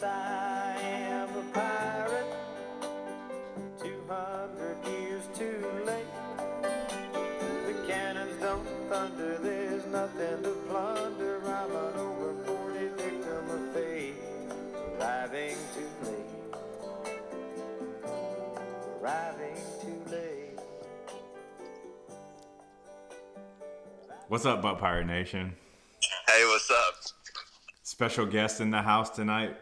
Yes, I am a pirate. 200 years too late. The cannons don't thunder, there's nothing to plunder. I'm an over 40 victim of fate. Arriving too late. Arriving too late. What's up, Butt Pirate Nation? Hey, what's up? Special guest in the house tonight,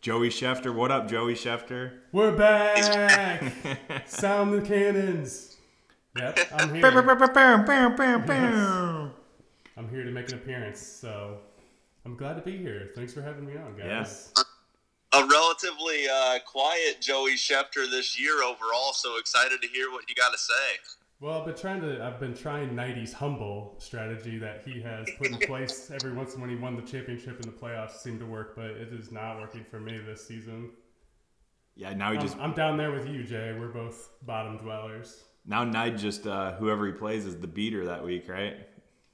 Joey Schefter. What up, Joey Schefter? We're back! Sound the cannons! Yep, I'm here. I'm here to make an appearance, so I'm glad to be here. Thanks for having me on, guys. Yes. A relatively uh, quiet Joey Schefter this year overall, so excited to hear what you got to say. Well, I've been trying to. I've been trying Nighty's humble strategy that he has put in place every once in when he won the championship in the playoffs seemed to work, but it is not working for me this season. Yeah. Now he I'm, just I'm down there with you, Jay. We're both bottom dwellers. now Knight just uh, whoever he plays is the beater that week, right?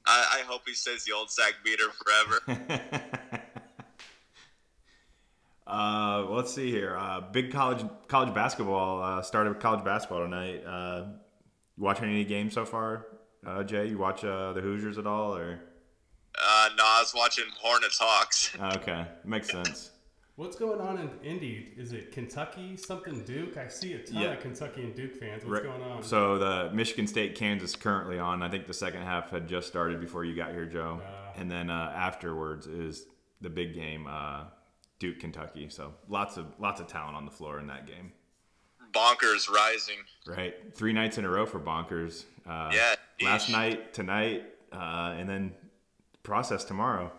I, I hope he stays the old sack beater forever. Uh, let's see here. Uh, big college college basketball uh, started college basketball tonight. You watching any games so far, uh, Jay? You watch uh, the Hoosiers at all, or uh, no, I was watching Hornets Hawks. okay, makes sense. What's going on in Indy? Is it Kentucky something Duke? I see a ton Yeah. of Kentucky and Duke fans. What's Right. going on? So the Michigan State Kansas currently on. I think the second half had just started before you got here, Joe. Uh. and then uh, afterwards is the big game, uh, Duke Kentucky. So lots of lots of talent on the floor in that game. Bonkers rising. Right, three nights in a row for bonkers. Uh, Yeah, last night, tonight, uh, and then process tomorrow.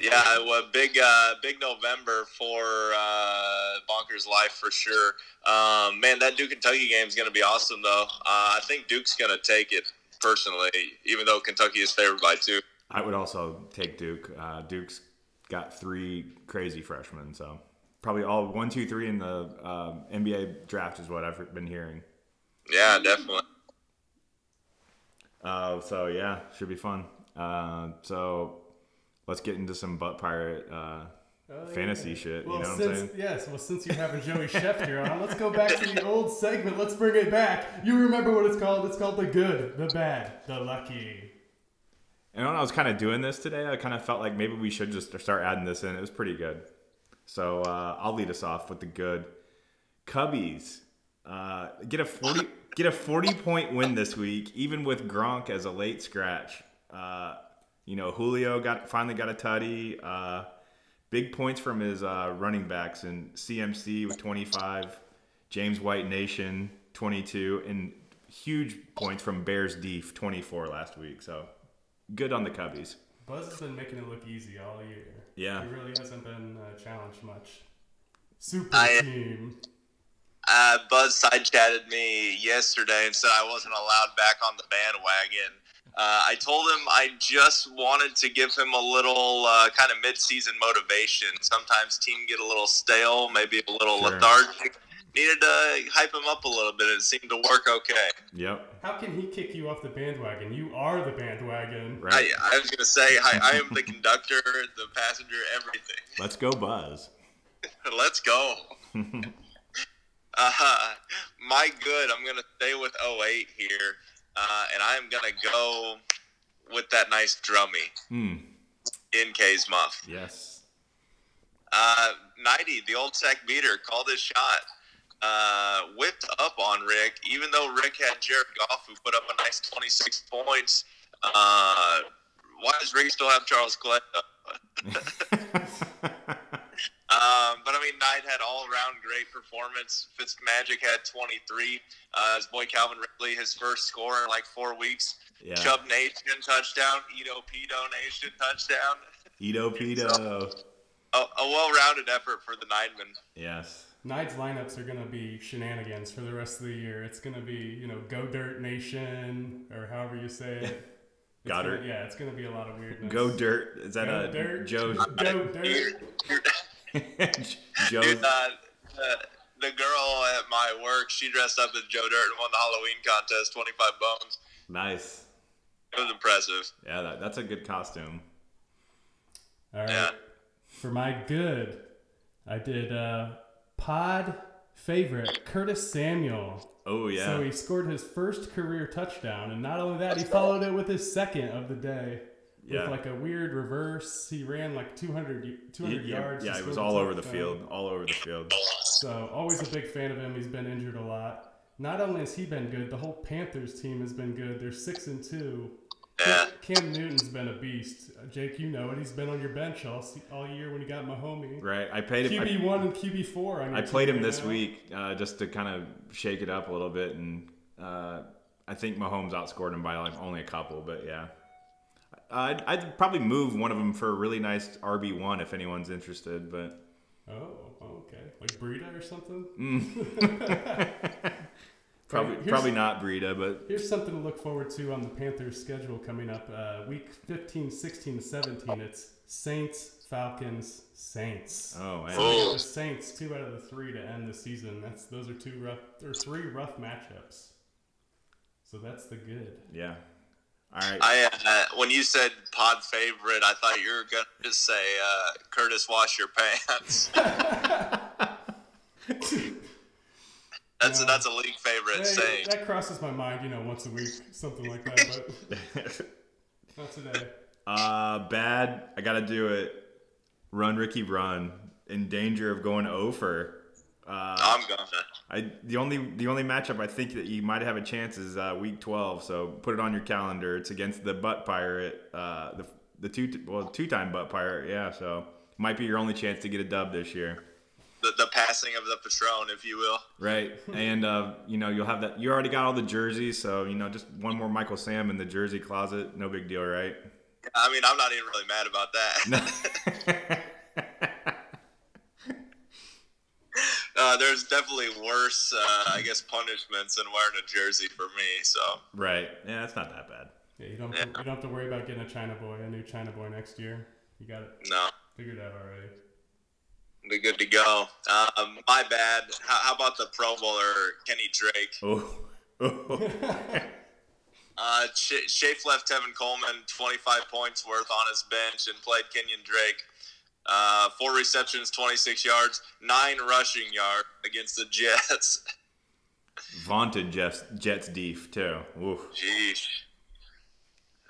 Yeah, well, big uh, big November for uh, Bonkers Life for sure. Um, man, that Duke Kentucky game is going to be awesome, though. Uh, I think Duke's going to take it personally, even though Kentucky is favored by two. I would also take Duke. Uh, Duke's got three crazy freshmen, so probably all one, two, three in the uh, NBA draft is what I've been hearing. Yeah, definitely. Uh, so yeah, should be fun. Uh, so let's get into some butt pirate uh, Oh, fantasy yeah. shit. Well, you know what I'm saying? Yes, well, since you have a Joey Schefter on, let's go back to the old segment. Let's bring it back. You remember what it's called? It's called the good, the bad, the lucky. And when I was kind of doing this today, I kind of felt like maybe we should just start adding this in. It was pretty good. So uh, I'll lead us off with the good. Cubbies uh, get a forty get a forty point win this week, even with Gronk as a late scratch. Uh, you know, Julio got finally got a tutty. Uh, big points from his uh, running backs and CMC with twenty five, James White Nation twenty two, and huge points from Bears Deef twenty four last week. So good on the Cubbies. Buzz has been making it look easy all year. Yeah. He really hasn't been uh, challenged much. Super I- team. Uh, Buzz side chatted me yesterday and said I wasn't allowed back on the bandwagon. Uh, I told him I just wanted to give him a little uh, kind of mid-season motivation. Sometimes team get a little stale, maybe a little Sure. lethargic. Needed to hype him up a little bit. It seemed to work okay. Yep. How can he kick you off the bandwagon? You are the bandwagon. Right. I, I was gonna say I, I am the conductor, the passenger, everything. Let's go, Buzz. Let's go. uh, my good. I'm gonna stay with 08 here, uh, and I am gonna go with that nice drummy Hmm. in K's muff. Yes. Uh, 90, the old tech beater, called his shot. Uh, whipped up on Rick, even though Rick had Jared Goff, who put up a nice 26 points. Uh, why does Rick still have Charles Clay? Um, but I mean, Knight had all around great performance. Fitzmagic had 23. Uh, his boy Calvin Ridley, his first score in like four weeks. yeah. Chubb Nation touchdown. Edo Pedo Nation touchdown. Edo Pedo. A, a well-rounded effort for the Ninemen. Yes. Nide's lineups are gonna be shenanigans for the rest of the year. It's gonna be, you know, Go Dirt Nation or however you say it. It's Goddard. gonna- yeah, it's gonna be a lot of weirdness. Go Dirt. Is that Go a Dirt. Joe? Go Dirt. Joe's. Dude, uh, uh, the girl at my work, she dressed up as Joe Dirt and won the Halloween contest. 25 bones. Nice. It was impressive. Yeah, that, that's a good costume. All right. Yeah. For my good, I did uh, pod favorite Curtis Samuel. Oh yeah. So he scored his first career touchdown, and not only that, he followed it with his second of the day. Yeah. With like a weird reverse. He ran like 200, 200 yeah, yards. yeah, it was all over the field, all over the field. So always a big fan of him. He's been injured a lot. Not only has he been good, the whole Panthers team has been good. They're six and two. Yeah. Cam Newton's been a beast. Jake, you know it. He's been on your bench all all year when you got Mahomie. Right. I played him. QB one and QB four. I played him right this now. week uh, just to kind of shake it up a little bit, and uh, I think Mahomes outscored him by like only a couple, but yeah. I'd, I'd probably move one of them for a really nice RB one if anyone's interested, but Oh, okay. Like Breida or something. probably here's- probably not Breida, but Here's something to look forward to on the Panthers schedule coming up. Uh, week 15, 16, 17. It's Saints, Falcons, Saints. oh man. So they got the Saints two out of the three to end the season. That's those are two rough or three rough matchups. So that's the good. yeah. All right. I uh, when you said pod favorite, I thought you were gonna just say uh, Curtis, wash your pants. that's No. that's a league favorite Hey, saying. that crosses my mind, you know, once a week, something like that. But not today. Uh, bad. I gotta do it. Run, Ricky, run. In danger of going over. Uh, I'm gonna. I the only the only matchup I think that you might have a chance is uh, week 12. So put it on your calendar. It's against the Butt Pirate, uh, the the two well two time Butt Pirate. Yeah, so might be your only chance to get a dub this year. The, the passing of the Patron, if you will. Right, and uh, you know you'll have that. You already got all the jerseys, so you know just one more Michael Sam in the jersey closet. No big deal, right? I mean, I'm not even really mad about that. uh, there's definitely worse, uh, I guess, punishments than wearing a jersey for me. So right. Yeah, it's not that bad. Yeah, you don't, have to, you don't have to worry about getting a China boy, a new China boy next year. You got it no, figured out already. Be good to go. Um, my bad. How, how about the Pro Bowler Kenny Drake? Oh. oh. Uh, Sh- Shafe left Tevin Coleman 25 points worth on his bench and played Kenyan Drake. Uh, four receptions, 26 yards, nine rushing yards against the Jets. Vaunted Jets Jets Deef too. Oof. Jeez.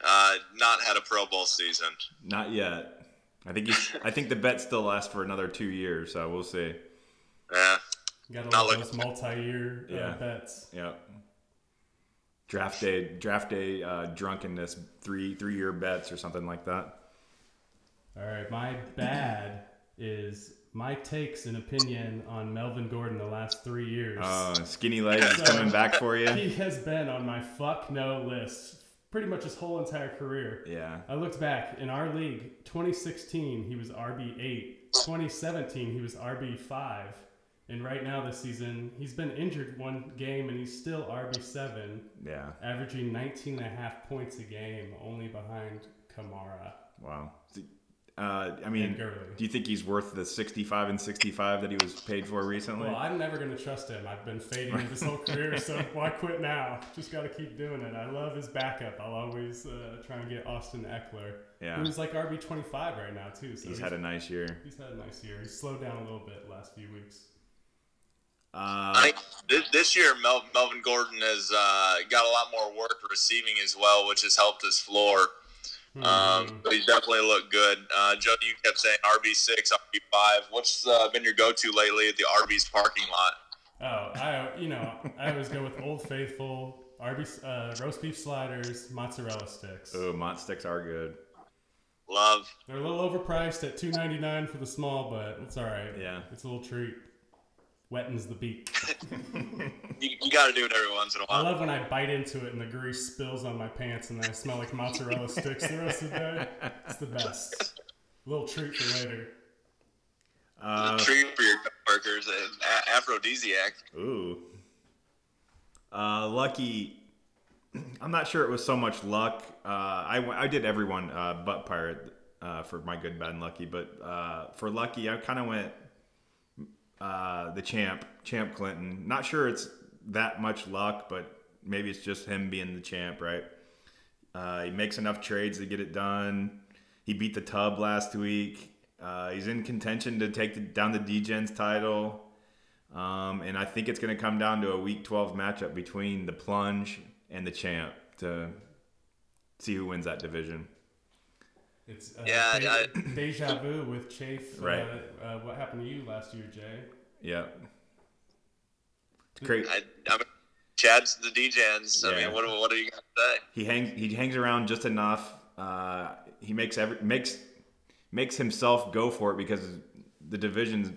Uh, not had a Pro Bowl season. Not yet. I think he's, I think the bet still lasts for another two years, so we'll see. Yeah. Got a lot of those multi-year uh, Yeah. bets. Yeah. Draft day, draft day, uh, drunkenness, three three year bets or something like that. All right, my bad is my takes and opinion on Melvin Gordon the last three years. Uh, skinny legs is So- coming back for you. he has been on my fuck no list pretty much his whole entire career. Yeah. I looked back in our league, 2016 he was RB eight, 2017 he was RB five, and right now this season he's been injured one game and he's still RB seven, Yeah. averaging 19 and a half points a game, only behind Kamara Wow. Uh, I mean, do you think he's worth the 65 and 65 that he was paid for recently? Well, I'm never going to trust him. I've been fading him this whole career, so why quit now? Just got to keep doing it. I love his backup. I'll always uh, try and get Austin Ekeler. Yeah. Who's like RB 25 right now, too. So he's had a nice year. he's had a nice year. He's slowed down a little bit the last few weeks. Uh, I think this, this year Mel, Melvin Gordon has uh, got a lot more work receiving as well, which has helped his floor. Hmm. Um, but he's definitely looked good. Uh, Joe, you kept saying RB six, RB five. What's uh, been your go-to lately at the Arby's parking lot? Oh, I you know I always go with Old Faithful, RB uh, roast beef sliders, mozzarella sticks. oh, Mont sticks are good. Love. They're a little overpriced at 2.99 for the small, but it's all right. Yeah. it's a little treat. Wettens the beak. You, you got to do it every once in a while. I love when I bite into it and the grease spills on my pants and then I smell like mozzarella sticks the rest of the day. It's the best. little treat for later. Uh, Treat for your coworkers, and a- aphrodisiac. Ooh. Uh, lucky. I'm not sure it was so much luck. Uh, I, w- I did everyone uh, but pirate uh, for my good, bad, and lucky. But uh, for lucky, I kind of went uh, the champ, Champ Clinton. Not sure it's that much luck, but maybe it's just him being the champ, right? Uh, he makes enough trades to get it done. He beat the tub last week. Uh, he's in contention to take the, down the D-Gens title. Um, and I think it's going to come down to a Week 12 matchup between the Plunge and the Champ to see who wins that division. It's uh, Yeah, de- I- deja vu with Chafe. Right. Uh, uh, what happened to you last year, Jay? Yeah. It's great. I, I mean, Chad's the DJs. I mean, what, what are you gonna say? He hangs he hangs around just enough. Uh, he makes every makes makes himself go for it because the division's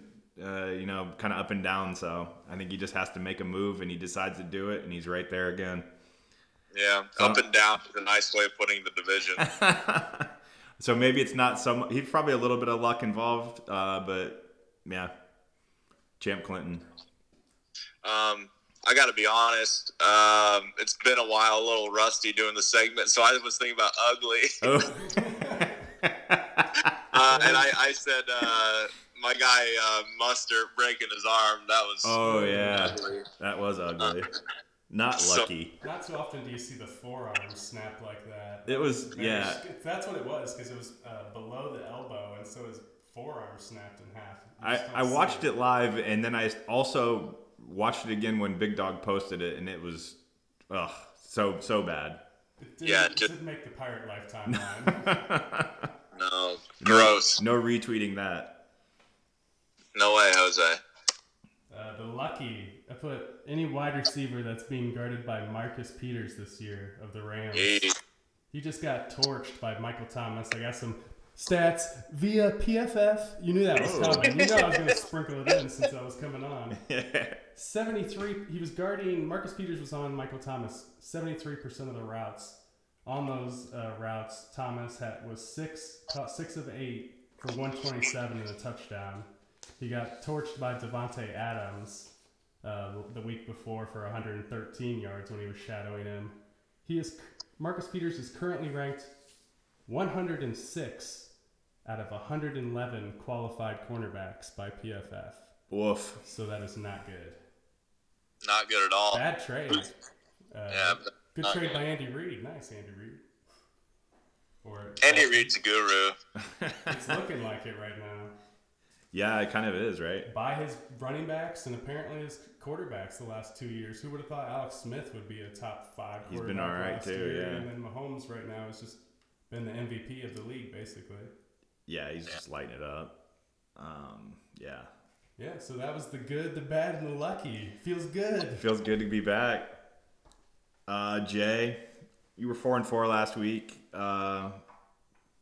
uh, you know kind of up and down. So I think he just has to make a move, and he decides to do it, and he's right there again. Yeah, So- up and down is a nice way of putting the division. so maybe it's not some. He's probably a little bit of luck involved, uh, but yeah, Champ Clinton. Um, I got to be honest. Um, it's been a while, a little rusty doing the segment, so I was thinking about ugly, Oh, uh, and I, I said uh, my guy uh, Mustard breaking his arm. That was oh yeah, that was ugly. Not So- lucky. Not too often do you see the forearm snap like that. It was- Very yeah. sk- That's what it was because it was uh, below the elbow, and so his forearm snapped in half. I, I watched it live and then I also watched it again when Big Dog posted it and it was ugh so so bad. It didn't, Yeah, it didn't make the pirate lifetime line. no gross. No retweeting that. No way, Jose. Uh, the lucky. I put any wide receiver that's being guarded by Marcus Peters this year of the Rams. He, He just got torched by Michael Thomas. I got some stats via PFF. You knew that was Oh. coming. You know I was going to sprinkle it in since I was coming on. 73. He was guarding. Marcus Peters was on Michael Thomas. 73% of the routes. On those uh, routes, Thomas had was six, caught six of eight for 127 and a touchdown. He got torched by Davante Adams uh, the week before for 113 yards when he was shadowing him. He is Marcus Peters is currently ranked 106 out of 111 qualified cornerbacks by PFF. Woof. So that is not good. not good at all. Bad trade. Uh, Yeah, good trade good. by Andy Reid. Nice, Andy Reid. Or Andy Reid's a guru. It's looking like it right now. Yeah, it kind of is, right? By his running backs and apparently his quarterbacks the last two years. Who would have thought Alex Smith would be a top five He's quarterback been all right, last too, year, yeah. And then Mahomes right now has just been the MVP of the league, basically. Yeah, he's just lighting it up. Um, yeah. Yeah, so that was the good, the bad, and the lucky. Feels good. Feels good to be back. Uh, Jay, you were four and four last week. Uh,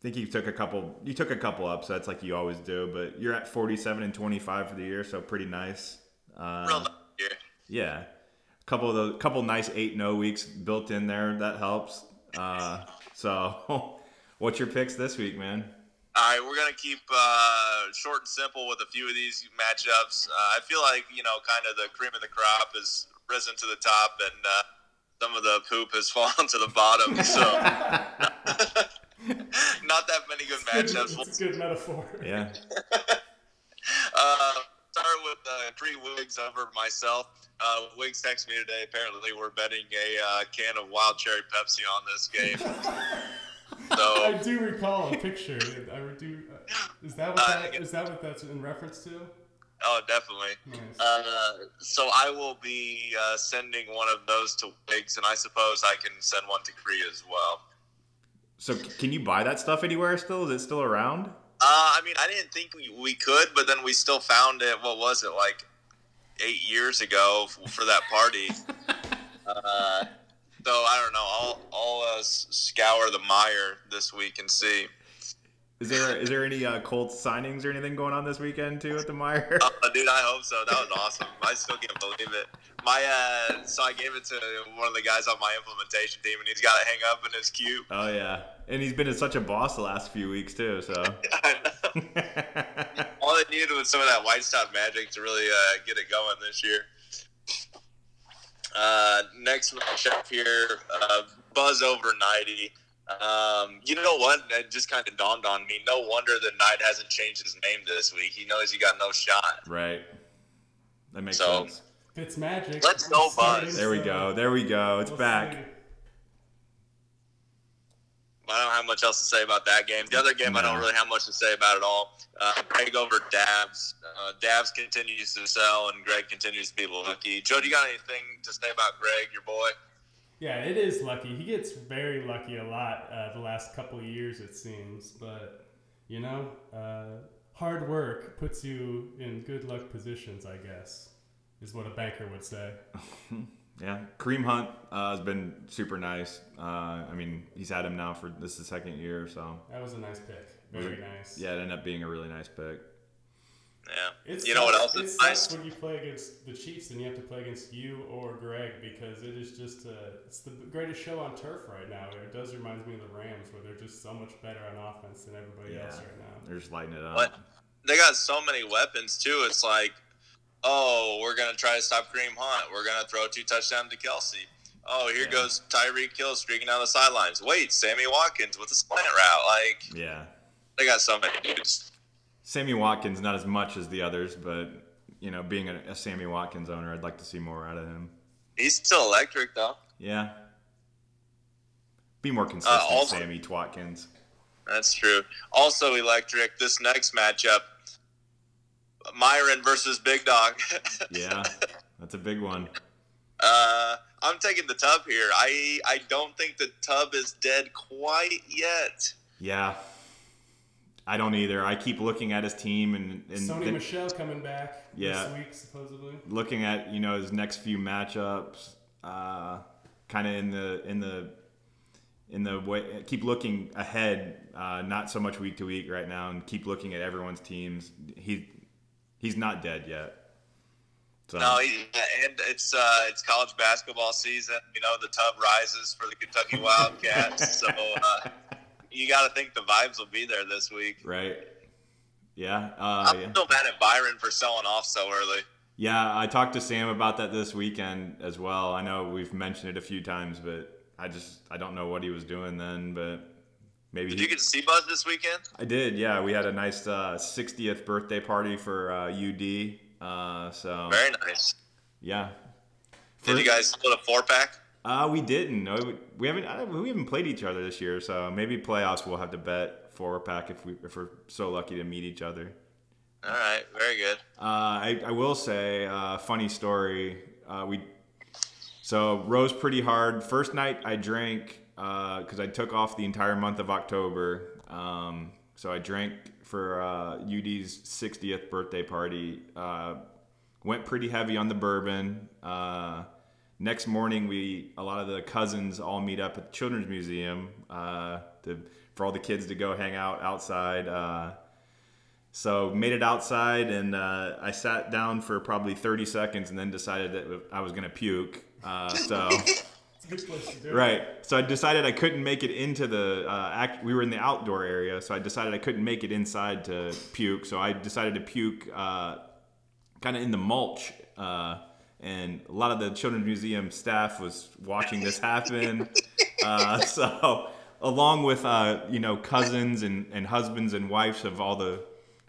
think you took a couple. You took a couple upsets like you always do, but you're at forty-seven and twenty-five for the year, so pretty nice. Uh, Real nice year. Yeah, a couple of those, couple nice eight no weeks built in there. That helps. Uh, so, what's your picks this week, man? All right, we're gonna keep uh, short and simple with a few of these matchups. Uh, I feel like you know, kind of the cream of the crop has risen to the top, and uh, some of the poop has fallen to the bottom. So, not that many good matchups. It's a good metaphor. Yeah, Uh, start with uh, three wigs over myself. Uh, Wiggs texted me today. Apparently, we're betting a uh, can of wild cherry Pepsi on this game. I do recall a picture. I do. Uh, is that what Uh, that, is that what that's in reference to? oh, definitely. Nice. Uh, so I will be uh, sending one of those to Wiggs, and I suppose I can send one to Cree as well. So, can you buy that stuff anywhere still? Is it still around? Uh, I mean, I didn't think we, we could, but then we still found it. What was it like eight years ago for that party? uh, so I don't know. I'll I'll uh, scour the mire this week and see. Is there is there any uh, Colts signings or anything going on this weekend too at the Mire? Uh, dude, I hope so. That was awesome. I still can't believe it. My uh, so I gave it to one of the guys on my implementation team, and he's got it hang up in his cube. Oh yeah, and he's been such a boss the last few weeks too. So All they needed was some of that white stop magic to really uh, get it going this year. Uh, next matchup here, uh, Buzz over 90. Um, you know what? It just kind of dawned on me. No wonder that Knight hasn't changed his name this week. He knows he got no shot. right, that makes So- sense. Fitz magic. Let's go, Starting, Buzz. There we go. There we go. It's we'll back. see. I don't have much else to say about that game. The other game, I don't really have much to say about at all. Uh, Greg over Dabs. Uh, Dabs continues to sell, and Greg continues to be lucky. Joe, do you got anything to say about Greg, your boy? Yeah, it is lucky. He gets very lucky a lot uh, the last couple of years, it seems. But you know, uh, hard work puts you in good luck positions. I guess is what a banker would say. Yeah, Kareem Hunt uh, has been super nice. Uh, I mean, he's had him now for this is the second year, so That was a nice pick. Very it? nice. yeah, it ended up being a really nice pick. Yeah. It's you know what else it is nice? when you play against the Chiefs and you have to play against you or Greg because it is just uh, it's the greatest show on turf right now. It does remind me of the Rams where they're just so much better on offense than everybody Yeah. else right now. They're just lighting it up. But They got so many weapons too. It's like, oh, we're gonna try to stop Kareem Hunt. We're gonna throw two touchdowns to Kelce. Oh, here Yeah. goes Tyreek Hill streaking down the sidelines. Wait, Sammy Watkins with a slant route. Like Yeah, they got so many dudes. Sammy Watkins not as much as the others, but you know, being a, a Sammy Watkins owner, I'd like to see more out of him. He's still electric though. Yeah, be more consistent, uh, also- Sammy Watkins. That's true. Also electric. This next matchup, Myron versus Big Dog. Yeah, that's a big one. uh, I'm taking the Tub here. I I don't think the Tub is dead quite yet. Yeah, I don't either. I keep looking at his team and, and Sony then Michel coming back Yeah. this week supposedly. looking at you know his next few matchups, uh, kind of in the in the in the way. Keep looking ahead, uh, not so much week to week right now, and keep looking at everyone's teams. He he's not dead yet. So No, he, and it's uh, it's college basketball season. You know, the Tub rises for the Kentucky Wildcats, so uh, you got to think the vibes will be there this week. right. Yeah, uh, I'm yeah. still mad at Byron for selling off so early. Yeah, I talked to Sam about that this weekend as well. I know we've mentioned it a few times, but I just I don't know what he was doing then, but maybe Did he, you get to see Buzz this weekend? I did. Yeah, we had a nice uh, 60th birthday party for uh, UD. Uh, so Very nice. yeah, Did you guys split a four pack? Uh, we didn't. No, we- we haven't. We haven't played each other this year, so maybe playoffs we'll have to bet four pack if we if we're so lucky to meet each other. All right, very good. Uh, I, I will say, uh, funny story. Uh, we so rose pretty hard. First night I drank because I took off the entire month of October. Um, so I drank for uh, UD's 60th birthday party. Uh, went pretty heavy on the bourbon. Uh, next morning, we a lot of the cousins all meet up at the Children's Museum uh, to, for all the kids to go hang out outside. Uh, so made it outside, and uh, I sat down for probably 30 seconds, and then decided that I was gonna puke. Uh, so. It's a good place to do it. Right. So I decided I couldn't make it into the uh, act. We were in the outdoor area, so I decided I couldn't make it inside to puke. So I decided to puke uh, kind of in the mulch. Uh, and a lot of the children's museum staff was watching this happen. Uh, so along with uh, you know cousins and, and husbands and wives of all the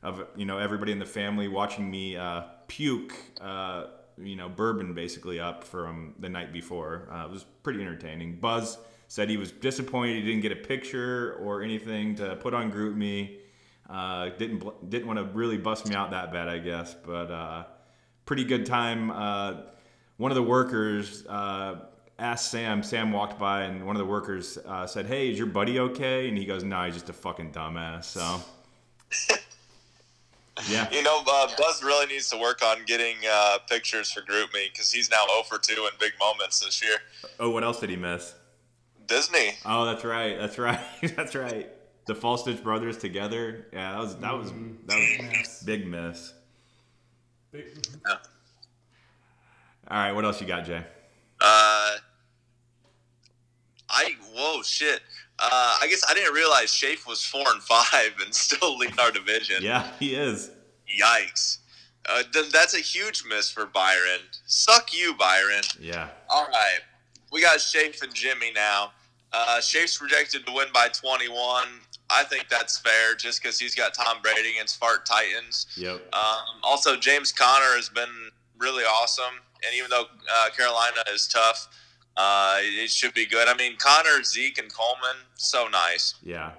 of you know everybody in the family watching me uh, puke. You know, bourbon basically up from the night before. Uh, it was pretty entertaining. Buzz said he was disappointed he didn't get a picture or anything to put on Group Me. Uh, didn't didn't want to really bust me out that bad, I guess, but uh, pretty good time. Uh, one of the workers uh, asked Sam. Sam walked by, and one of the workers uh, said, "Hey, is your buddy okay?" And he goes, "No, he's just a fucking dumbass." So. Yeah. You know, uh, Buzz really needs to work on getting uh, pictures for Group Me because he's now 0 for 2 in big moments this year. Oh, what else did he miss? Disney. Oh, that's right. That's right. that's right. The Falstich brothers together. Yeah, that was that was that was Mess. big miss. Big- All right, what else you got, Jay? Uh, I whoa shit. Uh, I guess I didn't realize Shafe was four and five and still leading our division. Yeah, he is. Yikes. Uh, th- that's a huge miss for Byron. Suck you, Byron. Yeah. All right. We got Shafe and Jimmy now. Uh, Shafe's projected to win by 21. I think that's fair just because he's got Tom Brady against Fart Titans. Yep. Um, also, James Conner has been really awesome. And even though uh, Carolina is tough, Uh, it should be good. I mean, Connor, Zeke, and Coleman, so nice. Yeah.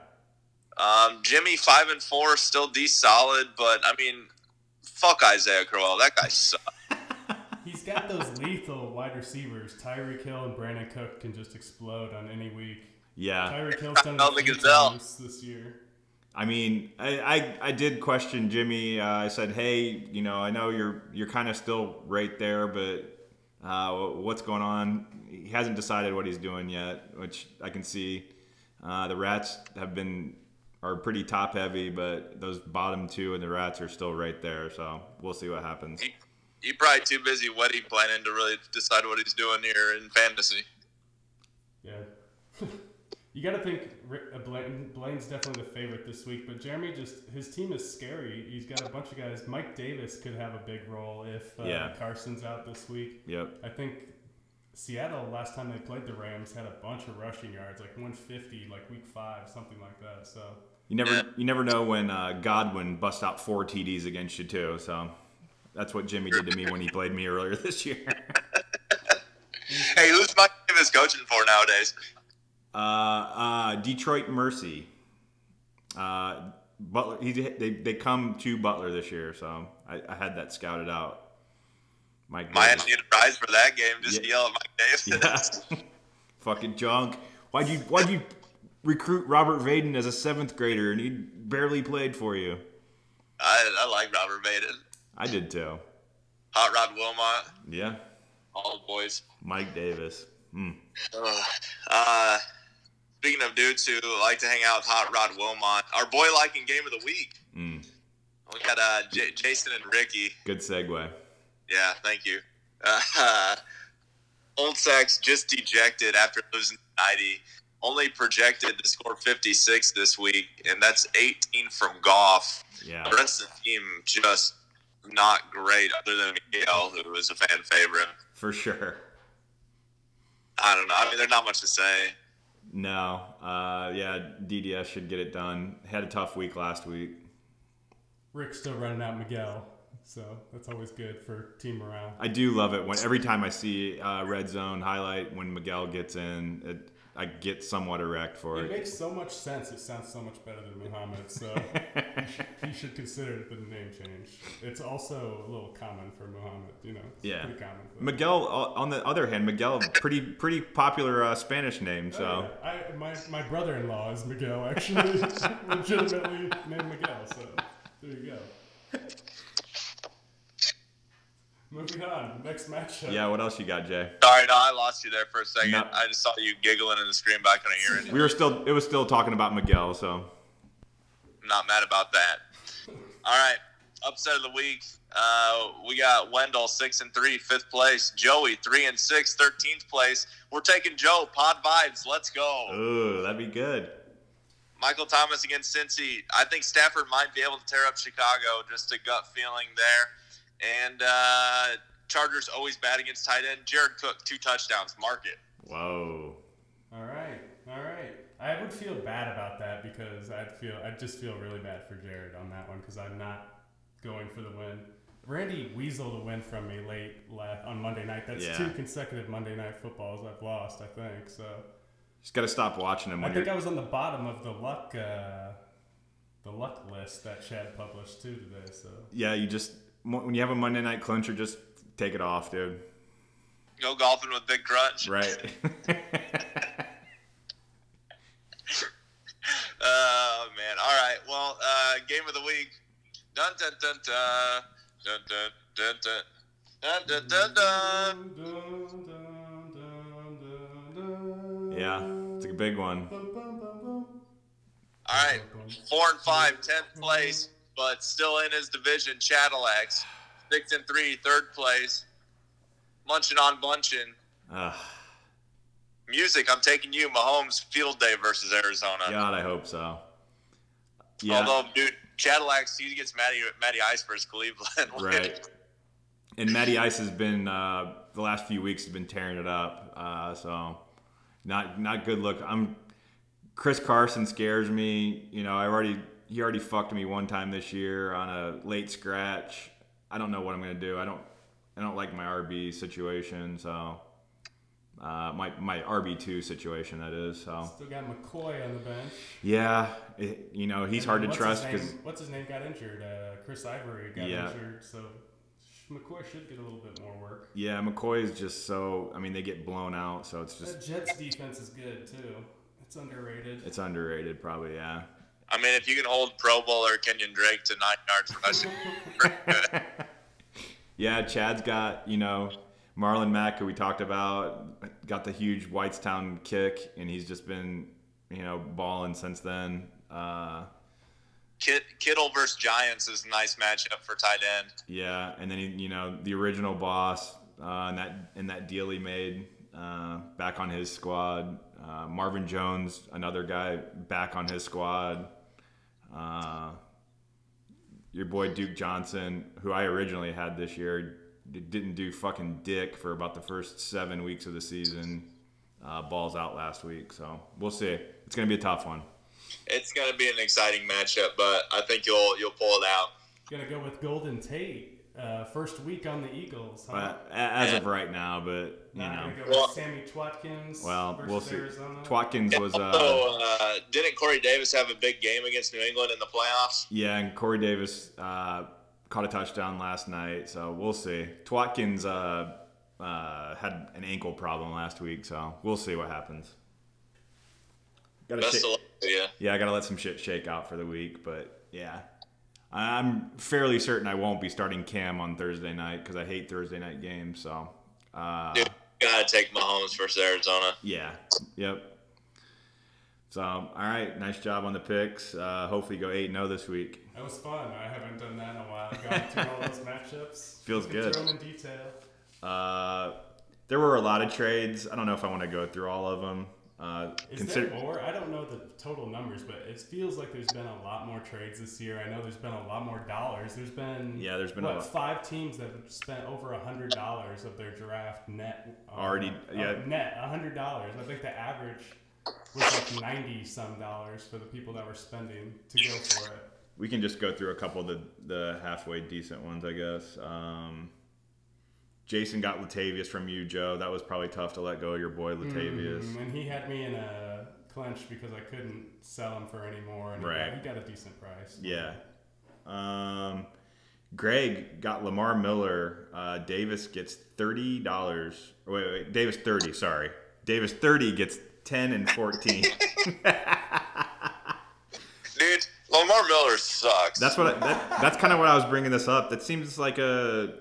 Um, Jimmy, five and four, still D solid, but I mean, fuck Isaiah Crowell. That guy sucks. He's got those lethal wide receivers. Tyreek Hill and Brandon Cook can just explode on any week. Yeah. Tyreek Hill's done it How a big few is that? times this year. I mean, I, I, I did question Jimmy. Uh, I said, hey, you know, I know you're you're kind of still right there, but uh, what's going on? He hasn't decided what he's doing yet, which I can see. Uh, the Rats have been are pretty top heavy, but those bottom two and the Rats are still right there. So we'll see what happens. He, he probably too busy wedding planning to really decide what he's doing here in fantasy. Yeah. You got to think uh, Blaine, Blaine's definitely the favorite this week, but Jeremy just his team is scary. He's got a bunch of guys. Mike Davis could have a big role if uh, Yeah. Carson's out this week. Yep. I think Seattle last time they played the Rams had a bunch of rushing yards, like 150, like week five, something like that. So You never you never know when uh, Godwin busts out four TDs against you too. So that's what Jimmy did to me when he played me earlier this year. Hey, who's Mike Davis coaching for nowadays? Uh, uh, Detroit Mercy. Uh, Butler. He, they they come to Butler this year, so I, I had that scouted out. Mike. Davis. to get a prize for that game. Just Yeah. yell at Mike Davis. Yeah. Fucking junk. Why'd you Why'd you recruit Robert Vaden as a seventh grader and he barely played for you? I, I like Robert Maiden. I did too. Hot Rod Wilmont, Yeah. all boys. Mike Davis. Hmm. Ugh. Uh, speaking of dudes who like to hang out with Hot Rod Wilmont, our boy liking game of the week. Mm. We got uh, J- Jason and Ricky. Good segue. Yeah, thank you. Uh, Old Sacks just dejected after losing 90. Only projected to score 56 this week, and that's 18 from Goff. Yeah. The rest of the team just not great, other than Miguel, who was a fan favorite. For sure. I don't know. I mean, there's not much to say. No. Uh, yeah, DDS should get it done. Had a tough week last week. Rick's still running out Miguel, so that's always good for team morale. I do love it when every time I see uh, red zone highlight when Miguel gets in, it, I get somewhat erect for It it. makes so much sense. It sounds so much better than Muhammad. So you, should, you should consider the name change. It's also a little common for Muhammad. You know, it's Yeah. pretty common. For Miguel, uh, on the other hand, Miguel, pretty pretty popular uh, Spanish name. Oh, So yeah. I, my, my brother-in-law is Miguel, actually, legitimately named Miguel. So there you go. Moving on, next matchup. yeah, what else you got, Jay? Sorry, no, I lost you there for a second. No. I just saw you giggling in the screen, but I couldn't hear it. We were still it was still talking about Miguel. So I'm not mad about that. All right, upset of the week. Uh, we got Wendell six and three, fifth place. Joey three and six, 13th place. We're taking Joe. Pod vibes. Let's go. ooh, that'd be good. Michael Thomas against Cincy. I think Stafford might be able to tear up Chicago. Just a gut feeling there. And uh, Chargers always bad against tight end. Jared Cook two touchdowns. Mark it. Whoa. All right, all right. I would feel bad about that because I'd feel I'd just feel really bad for Jared on that one because I'm not going for the win. Randy weaseled a win from me late la- on Monday night. That's Yeah. two consecutive Monday night footballs I've lost. I think so. Just got to stop watching him I think you're. I was on the bottom of the luck uh, the luck list that Chad published too today. So Yeah, you just when you have a Monday night clincher, just take it off, dude. Go golfing with Big Crunch. Right. oh man! All right. Well, uh, game of the week. Dun dun dun dun dun dun dun dun. Dun, dun, dun, yeah, it's a big one. All right, four and five, tenth place but still in his division. Cadillacs. Six and three, third place. Munching on bunching. Ugh, Music. I'm taking you. Mahomes field day versus Arizona. God, I hope so. Yeah. Although, dude, Cadillacs, he gets Matty Matty Ice versus Cleveland. Right. And Matty Ice has been uh, the last few weeks has been tearing it up. Uh, so not not good look. I'm Chris Carson scares me. You know, I already he already fucked me one time this year on a late scratch. I don't know what I'm gonna do. I don't I don't like my RB situation. So Uh, my my RB two situation that is. So Still got McCoy on the bench. yeah, it, you know he's hard to trust because what's his name got injured? Uh, Chris Ivory got Yeah. injured, so McCoy should get a little bit more work. yeah McCoy is just so. I mean they get blown out, so it's just That Jets defense is good too. It's underrated. it's underrated probably. Yeah. I mean, if you can hold Pro Bowler Kenyan Drake to nine yards rushing. Yeah, Chad's got, you know, Marlon Mack, who we talked about, got the huge Whitestown kick, and he's just been, you know, balling since then. Uh, Kid, Kittle versus Giants is a nice matchup for tight end. yeah, and then, you know, the original boss uh, and that and that deal he made uh, back on his squad. Uh, Marvin Jones, another guy back on his squad. Uh, your boy Duke Johnson, who I originally had this year, didn't do fucking dick for about the first seven weeks of the season. Uh, balls out last week, so we'll see. It's gonna be a tough one. It's going to be an exciting matchup, but I think you'll you'll pull it out. Gonna go with Golden Tate. Uh, first week on the Eagles. Huh? But as of right now, but you Not know, gonna Well- Sammy Twatkins. well, we'll see. Arizona. Twatkins was uh, So, uh, didn't Corey Davis have a big game against New England in the playoffs? yeah, and Corey Davis uh, caught a touchdown last night, so we'll see. Twatkins uh, uh, had an ankle problem last week, so we'll see what happens. Gotta Best shake- of luck to you. Yeah, I gotta let some shit shake out for the week, but yeah. I'm fairly certain I won't be starting Cam on Thursday night because I hate Thursday night games. So, uh, Dude, gotta take Mahomes versus Arizona. yeah, yep. So, all right, nice job on the picks. Uh, hopefully, you go eight zero this week. That was fun. I haven't done that in a while. Gone through all those matchups. Feels good. Through them in detail. Uh, there were a lot of trades. I don't know if I want to go through all of them. Uh, Is consider there more? I don't know the total numbers, but it feels like there's been a lot more trades this year. I know there's been a lot more dollars. There's been Yeah, there's been what, five teams that have spent over a hundred dollars of their draft net. on- Already- uh, yeah. net a hundred dollars. I think the average was like ninety some dollars for the people that were spending to go for it. we can just go through a couple of the, the halfway decent ones, I guess. Um, Jason got Latavius from you, Joe. That was probably tough to let go of your boy Latavius. Mhm, And he had me in a clinch because I couldn't sell him for any more. And he got- Right. he got a decent price. Yeah. Um, Greg got Lamar Miller. Uh, Davis gets thirty dollars. Wait, wait, Davis thirty. Sorry, Davis thirty gets ten and fourteen. Dude, Lamar Miller sucks. that's what. I, that, that's kind of what I was bringing this up. That seems like a,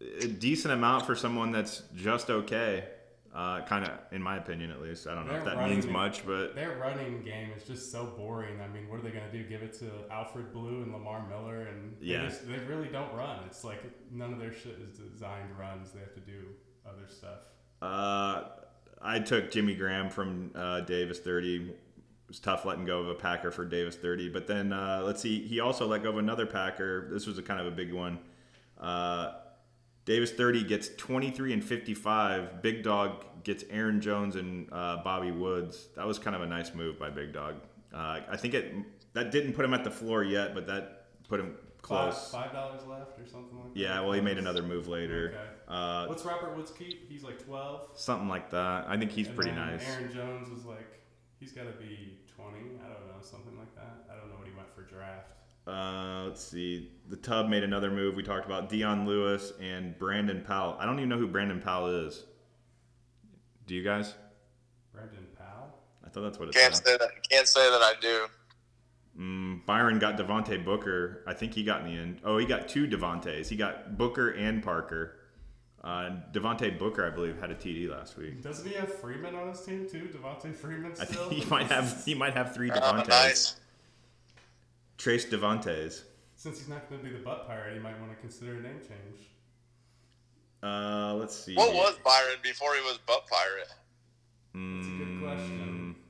a decent amount for someone that's just okay. Uh, kind of, in my opinion, at least. I don't know if that means much, but Their running game is just so boring. I mean, what are they going to do? Give it to Alfred Blue and Lamar Miller, and they, Yeah. just, they really don't run. It's like none of their shit is designed runs. They have to do other stuff. Uh, I took Jimmy Graham from uh, Davis 30. It was tough letting go of a Packer for Davis 30. But then uh, let's see, he also let go of another Packer. This was a kind of a big one. Uh, Davis 30 gets 23 and 55. Big Dog gets Aaron Jones and uh, Bobby Woods. That was kind of a nice move by Big Dog. Uh, I think it that didn't put him at the floor yet, but that put him close. five dollars left or something like that. Yeah, well, he made another move later. Okay. Uh, What's Robert Woods keep? He's like twelve. something like that. I think he's And pretty nice. Aaron Jones was like, he's got to be twenty. I don't know, something like that. I don't know what he went for draft. Uh, let's see. The Tub made another move. We talked about Dion Lewis and Brandon Powell. I don't even know who Brandon Powell is. Do you guys? Brandon Powell. I thought that's what it can't said. say that. Can't say that I do. Mm, Byron got Devontae Booker. I think he got in the end. Oh, he got two Devontaes. He got Booker and Parker. Uh, Devontae Booker, I believe, had a TD last week. Doesn't he have Freeman on his team too? Devonta Freeman I think he might have he might have three Oh, Devontaes. nice. Trace Devontaes. Since he's not going to be the butt pirate, he might want to consider a name change. Uh, let's see. What was Byron before he was Butt Pirate? That's a good question. Mm,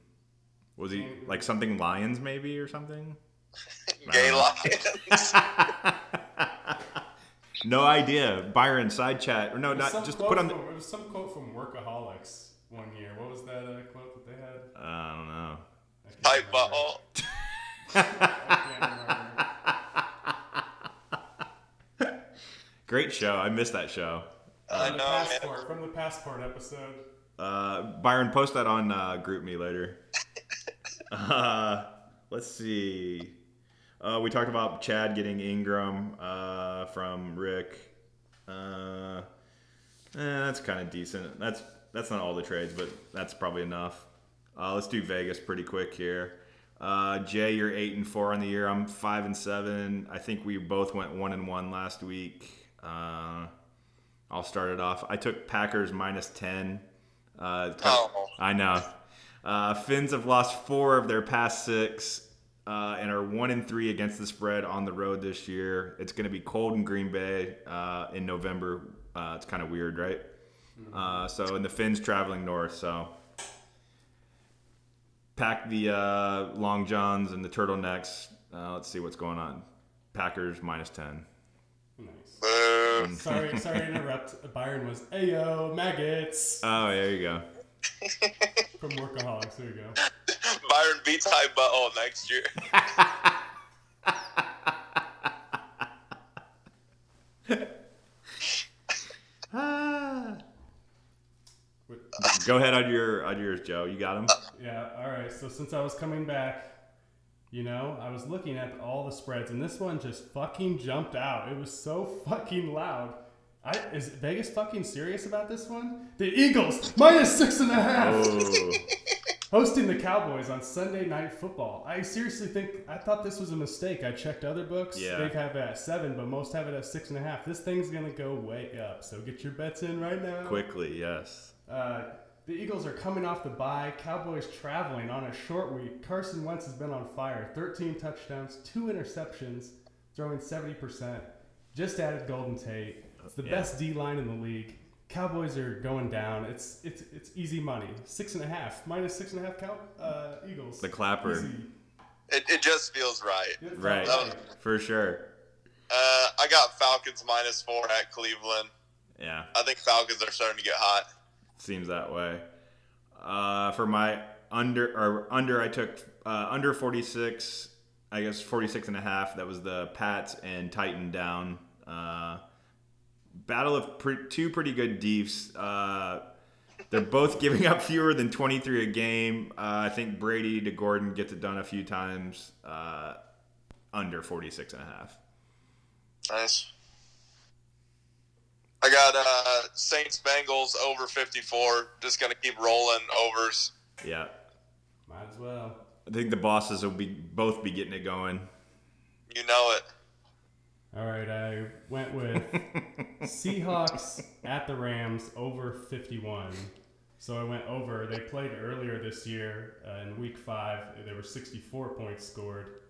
Was he like something Lions maybe or something? Gay. Lions. No idea. Byron side chat or no, not just quote put on the. From, it was some quote from Workaholics one year. What was that uh, quote that they had? I don't know. I Pipe remember. butthole. I can't remember. Great show. I missed that show. I From the know, man. passport, from the passport episode. Uh, Byron, post that on uh, Group Me later. uh, let's see. Uh, we talked about Chad getting Ingram uh, from Rick. Uh, eh, that's kind of decent. That's that's not all the trades, but that's probably enough. Uh, let's do Vegas pretty quick here. Uh, Jay, you're eight and four on the year. I'm five and seven. I think we both went one and one last week. Uh, I'll start it off. I took Packers minus ten. Uh, Oh. I know. Uh, Fins have lost four of their past six uh, and are one and three against the spread on the road this year. It's going to be cold in Green Bay uh, in November. Uh, it's kind of weird, right? Uh, so, and the Fins traveling north. So, pack the uh, long johns and the turtlenecks. Uh, let's see what's going on. Packers minus ten. Nice. Boo. Sorry, sorry to interrupt. Byron was Ayo maggots Oh, there you go. from Workaholics. There you go. Byron beats high butthole next year. Ah. Go ahead on your on yours, Joe. You got him. Yeah. All right. So since I was coming back, you know, I was looking at all the spreads, and this one just fucking jumped out. It was so fucking loud. I, is Vegas fucking serious about this one? The Eagles minus six and a half. Oh. hosting the Cowboys on Sunday Night Football. I seriously think I thought this was a mistake. I checked other books; Yeah. they have it at seven, but most have it at six and a half. This thing's gonna go way up. So get your bets in right now. Quickly, yes. Uh, the Eagles are coming off the bye. Cowboys traveling on a short week. Carson Wentz has been on fire. 13 touchdowns, two interceptions, throwing 70%. Just added Golden Tate. It's the Yeah. best D line in the league. Cowboys are going down. It's it's it's easy money. Six and a half minus six and a half. Cow uh, Eagles. The clapper. Easy. It, it just feels right. Right, for sure. Uh, I got Falcons minus four at Cleveland. Yeah, I think Falcons are starting to get hot. Seems that way. Uh, for my under or under, I took uh, under 46. I guess 46 and a half. That was the Pats and Titan down. Uh, battle of pre- two pretty good deefs. Uh, they're both giving up fewer than 23 a game. Uh, I think Brady to Gordon gets it done a few times. Uh, under 46 and a half. Nice. I got uh, Saints Bengals over 54. Just going to keep rolling overs. Yeah. Might as well. I think the bosses will be both be getting it going. You know it. All right, I went with Seahawks at the Rams over 51. So I went over. They played earlier this year uh, in week five. There were 64 points scored.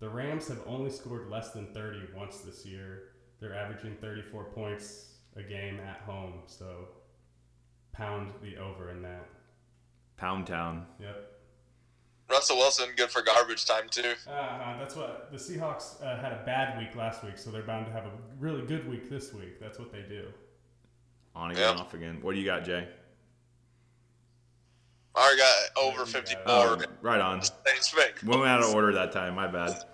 The Rams have only scored less than 30 once this year. They're averaging 34 points a game at home. So pound the over in that. Pound Town. Yep. Russell Wilson, good for garbage time, too. Uh, that's what the Seahawks uh, had a bad week last week, so they're bound to have a really good week this week. That's what they do. On again, Yep. off again. What do you got, Jay? I got over Yeah, 54. Oh, right on. Saints Bengals. We went out of order that time. My bad.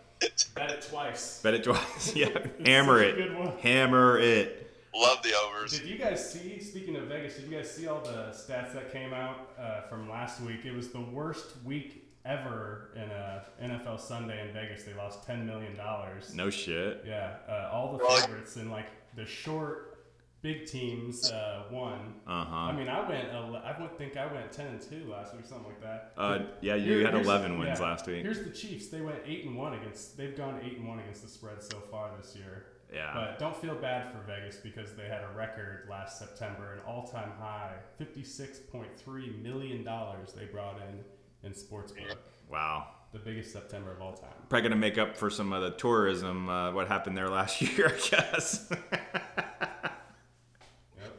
Bet it twice. Bet it twice. yeah. Hammer it. Hammer it. Love the overs. Did you guys see? Speaking of Vegas, did you guys see all the stats that came out uh, from last week? It was the worst week ever in a NFL Sunday in Vegas. They lost ten million dollars. No shit. Yeah, uh, all the favorites and like the short, big teams uh, won. Uh huh. I mean, I went. I would think I went ten and two last week, something like that. Uh, yeah, you Here- had 11 wins yeah. last week. Here's the Chiefs. They went eight and one against. They've gone eight and one against the spread so far this year. Yeah. But don't feel bad for Vegas because they had a record last September, an all-time high, fifty-six point three million dollars they brought in in sports sportsbook, Wow. the biggest September of all time. Probably gonna make up for some of the tourism. Uh, what happened there last year, I guess. Yep.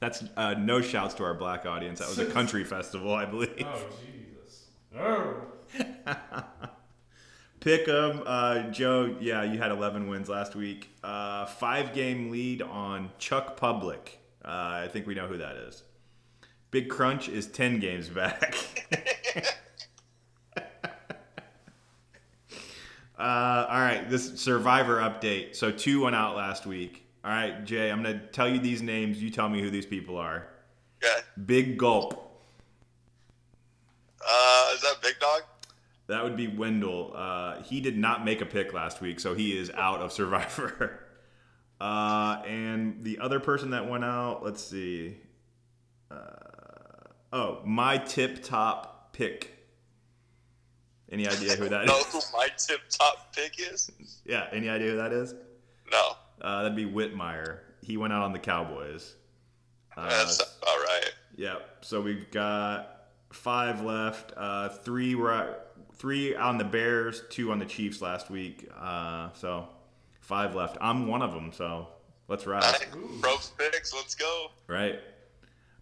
That's uh, no shouts to our black audience. That was a country festival, I believe. Oh Jesus. Oh. Pick 'em, uh, Joe. Yeah, you had 11 wins last week. Uh, five game lead on Chuck Public. Uh, I think we know who that is. Big Crunch is 10 games back. uh, all right, this Survivor update. So two went out last week. All right, Jay, I'm gonna tell you these names. You tell me who these people are. Okay. Big Gulp, Uh, is that Big Dog? That would be Wendell. Uh, he did not make a pick last week, so he is out of Survivor. Uh, and the other person that went out, let's see. Uh, oh, my tip top pick. Any idea who that is? my tip top pick is? Yeah, any idea who that is? No. Uh, that'd be Whitmire. He went out on the Cowboys. Uh, That's all right. Yep. So we've got five left. Uh, three were three on the Bears, two on the Chiefs last week. Uh, so five left. I'm one of them. So let's ride. Ropes picks. Let's go. Right.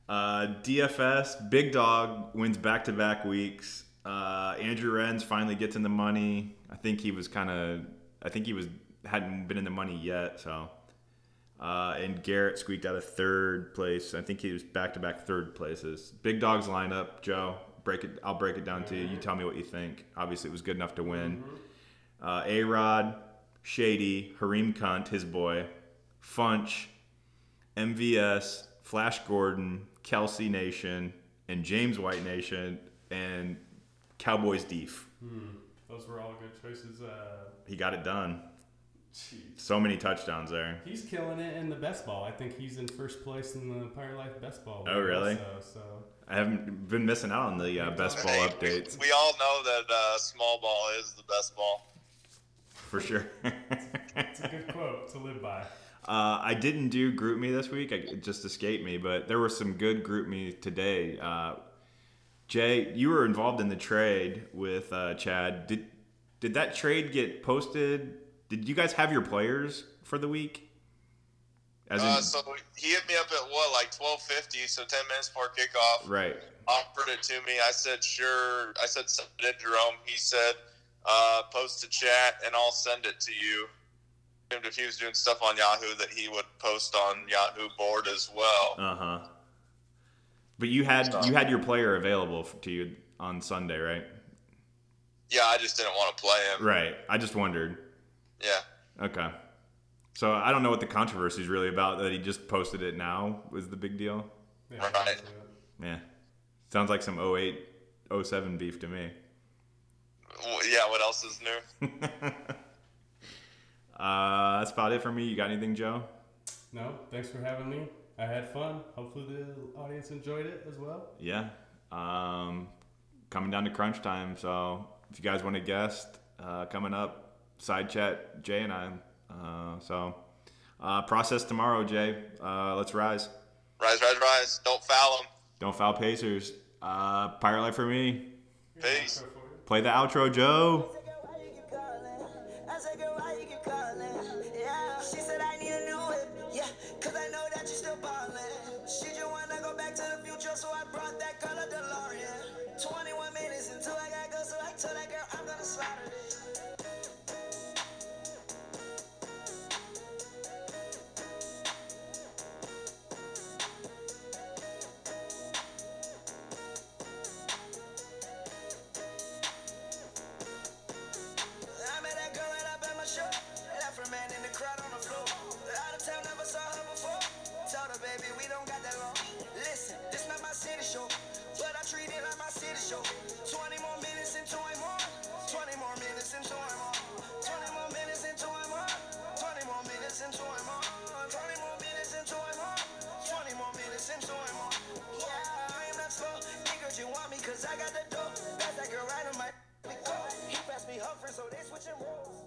Uh, DFS, Big Dog wins back to back weeks. Uh, Andrew Renz finally gets in the money. I think he was kind of, I think he was hadn't been in the money yet. So, uh, and Garrett squeaked out of third place. I think he was back to back third places. Big Dog's lineup, Joe. Break it. I'll break it down to you. You tell me what you think. Obviously, it was good enough to win. Uh, A Rod, Shady, Hareem Cunt, his boy, Funch, MVS, Flash Gordon, Kelce Nation, and James White Nation, and Cowboys Deef. Those were all good choices. Uh, He got it done. Jeez. So many touchdowns there. He's killing it in the best ball. I think he's in first place in the Pirate Life best ball. Oh, really? So, so I haven't been missing out on the uh, best ball Hey, updates We all know that uh, small ball is the best ball. for sure. it's a good quote to live by. Uh, I didn't do GroupMe this week. I, it just escaped me, but there were some good GroupMe today. Uh, Jay, you were involved in the trade with uh, Chad. Did did that trade get posted? Did you guys have your players for the week? As in, Uh, so he hit me up at what, like twelve fifty, so ten minutes before kickoff. right. Offered it to me. I said sure. I said send it, Jerome. He said uh, post a chat and I'll send it to you. If he was doing stuff on Yahoo, that he would post on Yahoo board as well. Uh huh. But you had you had your player available to you on Sunday, right? Yeah, I just didn't want to play him. Right. I just wondered. Yeah. Okay. So I don't know what the controversy is really about. That he just posted it now was the big deal. Yeah, Right. Yeah. Sounds like some 08, 07 beef to me. Well, yeah. What else is new? Uh, that's about it for me. You got anything, Joe? No, thanks for having me. I had fun. Hopefully the audience enjoyed it as well. Yeah. Um, coming down to crunch time. So if you guys want a guest uh, coming up, side chat Jay and I. Uh, so uh, process tomorrow, Jay. Uh, let's rise. Rise, rise, rise! Don't foul him. Don't foul Pacers. Uh, Pirate life for me. Peace. Go for it. Play the outro, Joe. Cause I got the dope. That's that girl right on my. He passed me Humphrey, so they switching roles.